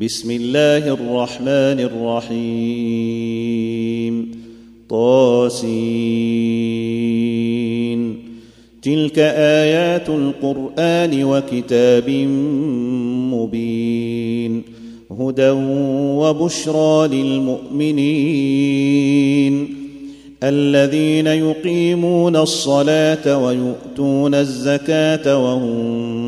بسم الله الرحمن الرحيم. طاسين. تلك آيات القرآن وكتاب مبين. هدى وبشرى للمؤمنين. الذين يقيمون الصلاة ويؤتون الزكاة وهم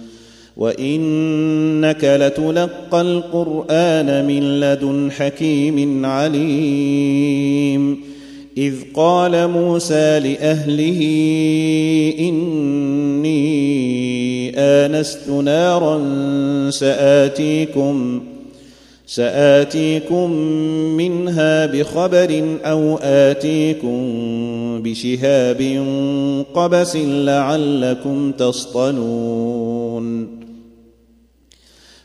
وانك لتلقى القران من لدن حكيم عليم اذ قال موسى لاهله اني انست نارا ساتيكم ساتيكم منها بخبر أو اتيكم بشهاب قبس لعلكم تصطلون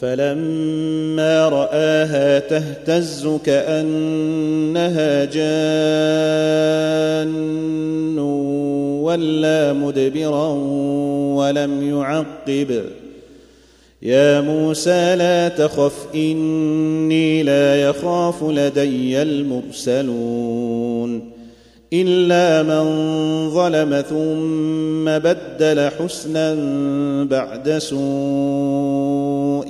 فلما رآها تهتز كأنها جان ولا مدبرا ولم يعقب. يا موسى لا تخف إني لا يخاف لدي المرسلون. إلا من ظلم ثم بدل حسنا بعد سوء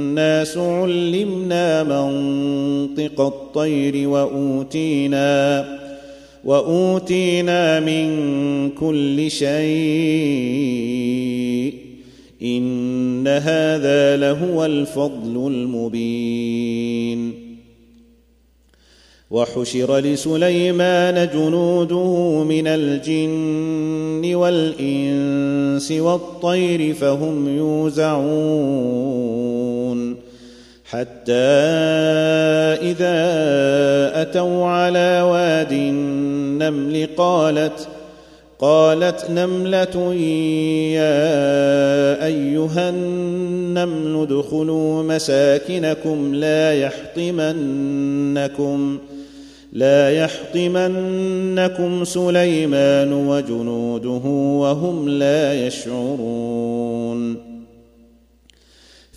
علمنا منطق الطير وأوتينا وأوتينا من كل شيء. إن هذا لهو الفضل المبين. وحشر لسليمان جنوده من الجن والإنس والطير فهم يوزعون. حتى إذا أتوا على واد النمل قالت قالت نملة يا أيها النمل ادخلوا مساكنكم لا يحطمنكم لا يحطمنكم سليمان وجنوده وهم لا يشعرون.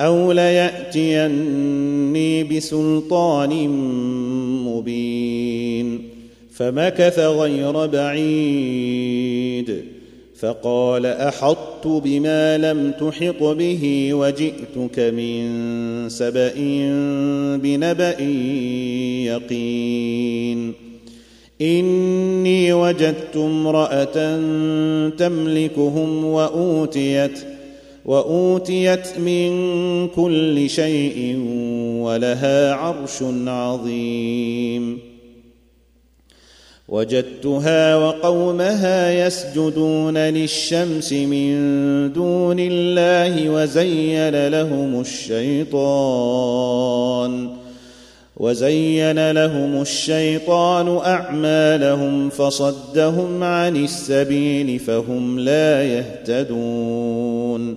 أو لياتيني بسلطان مبين فمكث غير بعيد فقال احطت بما لم تحط به وجئتك من سبا بنبا يقين اني وجدت امراه تملكهم واوتيت وأوتيت من كل شيء ولها عرش عظيم. وجدتها وقومها يسجدون للشمس من دون الله وزين لهم الشيطان وزين لهم الشيطان أعمالهم فصدهم عن السبيل فهم لا يهتدون.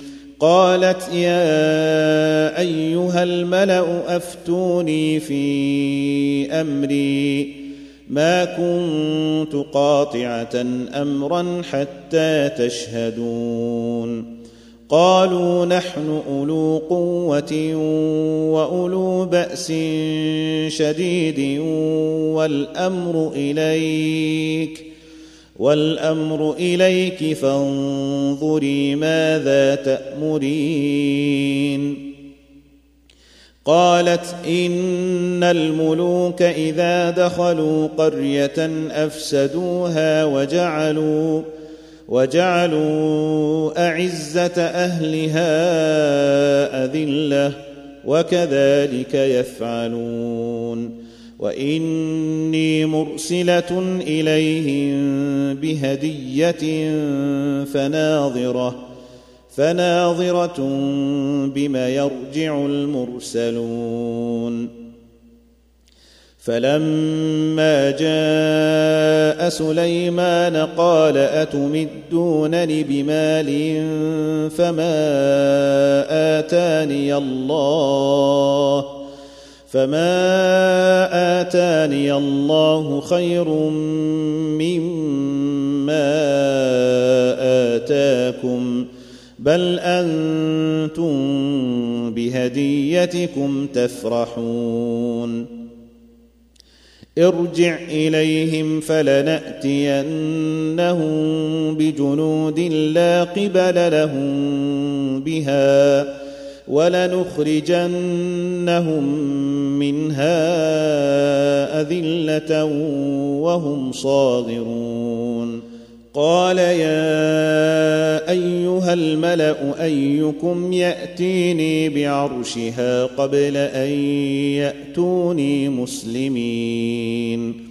قالت يا أيها الملأ أفتوني في أمري ما كنت قاطعة أمرا حتى تشهدون. قالوا نحن أولو قوة وأولو بأس شديد والأمر إليك. والأمر إليك فانظري ماذا تأمرين. قالت إن الملوك إذا دخلوا قرية أفسدوها وجعلوا وجعلوا أعزة أهلها أذلة وكذلك يفعلون. وإني مرسلة إليهم بهدية فناظرة فناظرة بما يرجع المرسلون. فلما جاء سليمان قال أتمدونني بمال فما آتاني الله؟ فما اتاني الله خير مما اتاكم بل أنتم بهديتكم تفرحون ارجع إليهم فلنأتينهم بجنود لا قبل لهم بها ولنخرجنهم منها أذلة وهم صاغرون. قال يا أيها الملأ أيكم يأتيني بعرشها قبل أن يأتوني مسلمين.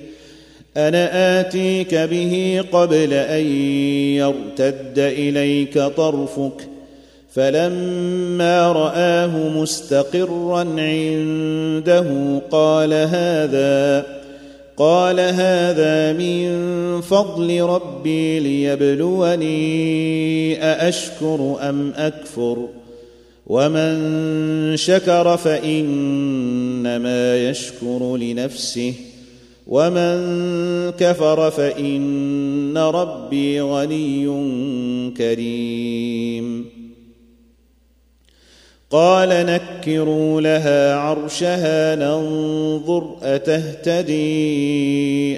أنا آتيك به قبل أن يرتد إليك طرفك. فلما رآه مستقرا عنده قال هذا قال هذا من فضل ربي ليبلوني أأشكر أم أكفر؟ ومن شكر فإنما يشكر لنفسه. ومن كفر فإن ربي غني كريم. قال نكروا لها عرشها ننظر أتهتدي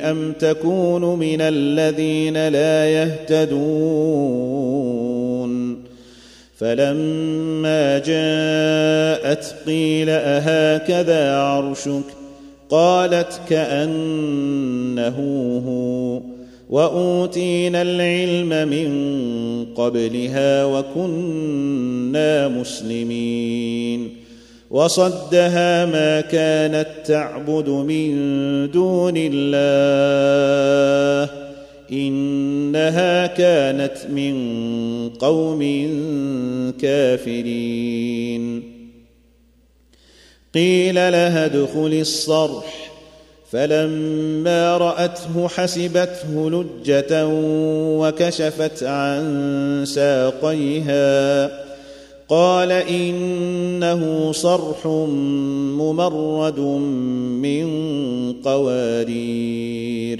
أم تكون من الذين لا يهتدون. فلما جاءت قيل أهكذا عرشك؟ قالت كأنه هو. وأوتينا العلم من قبلها وكنا مسلمين. وصدها ما كانت تعبد من دون الله. إنها كانت من قوم كافرين. قيل لها ادخل الصرح. فلما رأته حسبته لجة وكشفت عن ساقيها. قال إنه صرح ممرد من قوارير.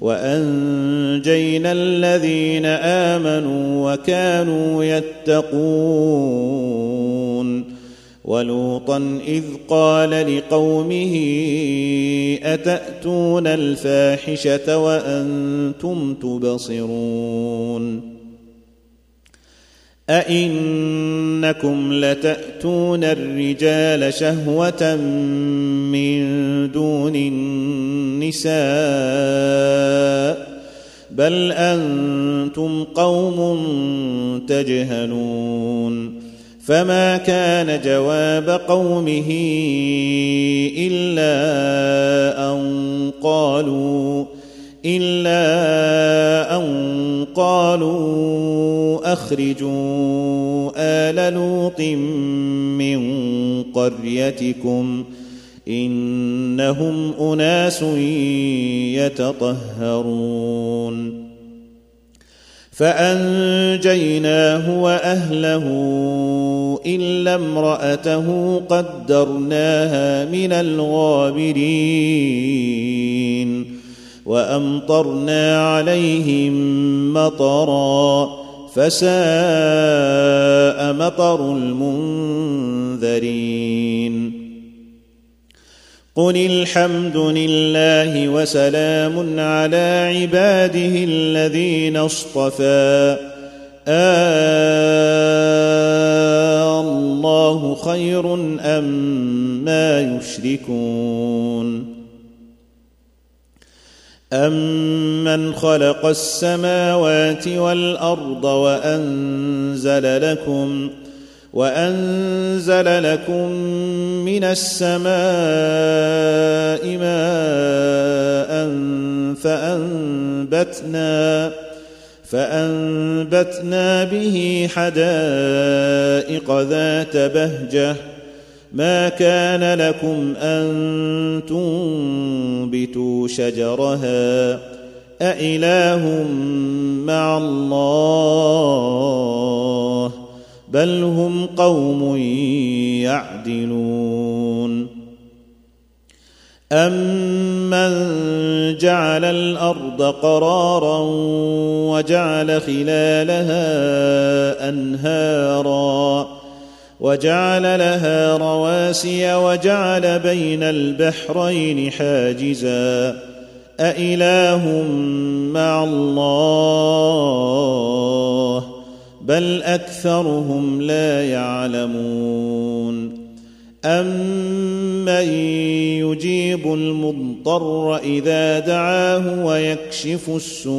وأنجينا الذين آمنوا وكانوا يتقون ولوطا إذ قال لقومه أتأتون الفاحشة وأنتم تبصرون أئنكم لتأتون الرجال شهوة من دون النساء بل أنتم قوم تجهلون فما كان جواب قومه إلا أن قالوا إلا أن قالوا أخرجوا آل لوط من قريتكم إنهم أناس يتطهرون. فأنجيناه وأهله إلا امرأته قدرناها من الغابرين وأمطرنا عليهم مطرا. فساء مطر المنذرين. قل الحمد لله وسلام على عباده الذين اصطفى. آه الله خير أم ما يشركون. أمن خلق السماوات والأرض وأنزل لكم ۖ وانزل لكم من السماء ماء فانبتنا فانبتنا به حدائق ذات بهجه ما كان لكم أن تنبتوا شجرها أإله مع الله بل هم قوم يعدلون امن جعل الأرض قرارا وجعل خلالها أنهارا وجعل لها رواسي وجعل بين البحرين حاجزا. أإله مع الله؟ بل أكثرهم لا يعلمون. امن يجيب المضطر اذا دعاه ويكشف السوء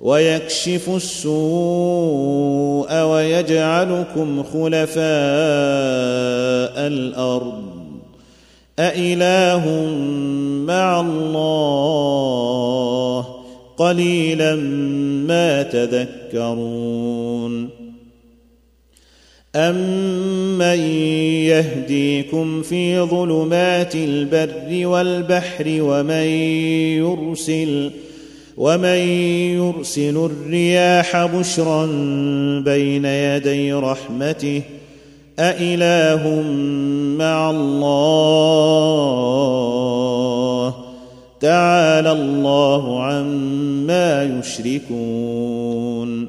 ويكشف السوء ويجعلكم خلفاء الأرض. أإله مع الله قليلا ما تذكرون. امن يهديكم في ظلمات البر والبحر ومن يرسل ومن يرسل الرياح بشرا بين يدي رحمته أإله مع الله؟ تعالى الله عما يشركون.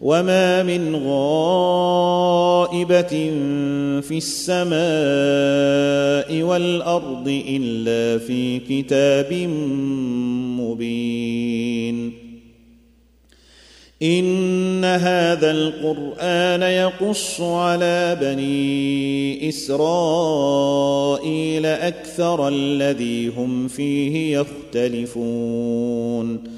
وما من غائبه في السماء والارض الا في كتاب مبين ان هذا القران يقص على بني اسرائيل أكثر الذي هم فيه يختلفون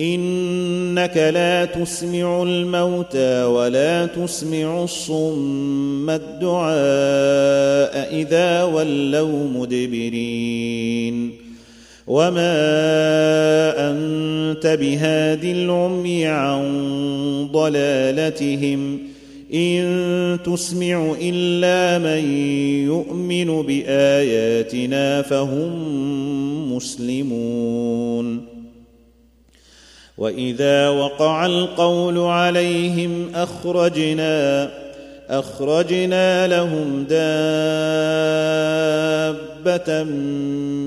إنك لا تسمع الموتى ولا تسمع الصم الدعاء إذا ولوا مدبرين. وما أنت بهاد العمي عن ضلالتهم. إن تسمع إلا من يؤمن بآياتنا فهم مسلمون. واذا وقع القول عليهم اخرجنا اخرجنا لهم دابه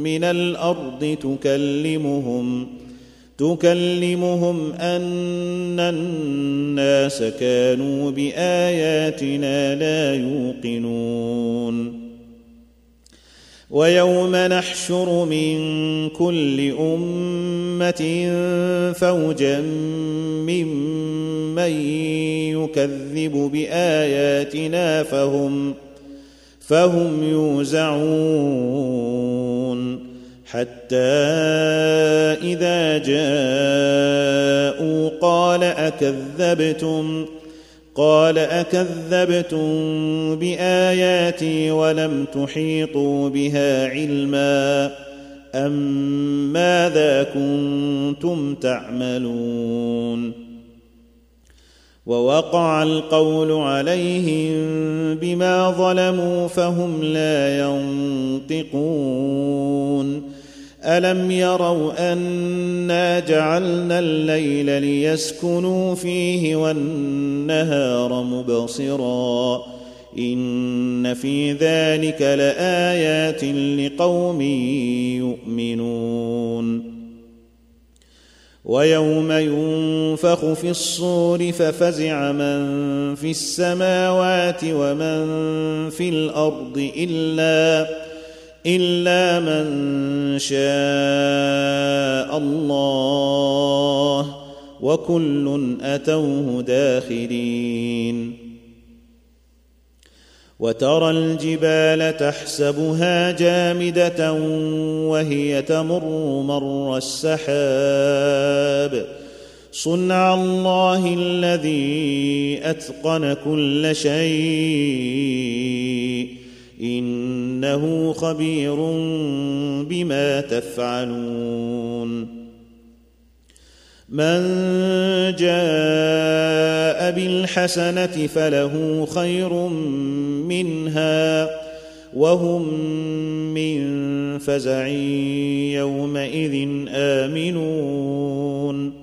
من الأرض تكلمهم تكلمهم ان الناس كانوا باياتنا لا يوقنون. ويوم نحشر من كل أمة فوجا ممن يكذب بآياتنا فهم فهم يوزعون. حتى إذا جاءوا قال أكذبتم؟ قال أكذبتم بآياتي ولم تحيطوا بها علما أم ماذا كنتم تعملون ووقع القول عليهم بما ظلموا فهم لا ينطقون الم يروا انا جعلنا الليل ليسكنوا فيه والنهار مبصرا ان في ذلك لايات لقوم يؤمنون ويوم ينفخ في الصور ففزع من في السماوات ومن في الأرض الا إلا من شاء الله وكل أتوه داخرين. وترى الجبال تحسبها جامدة وهي تمر مر السحاب. صنع الله الذي أتقن كل شيء. إنه خبير بما تفعلون. من جاء بالحسنة فله خير منها وهم من فزع يومئذ آمنون.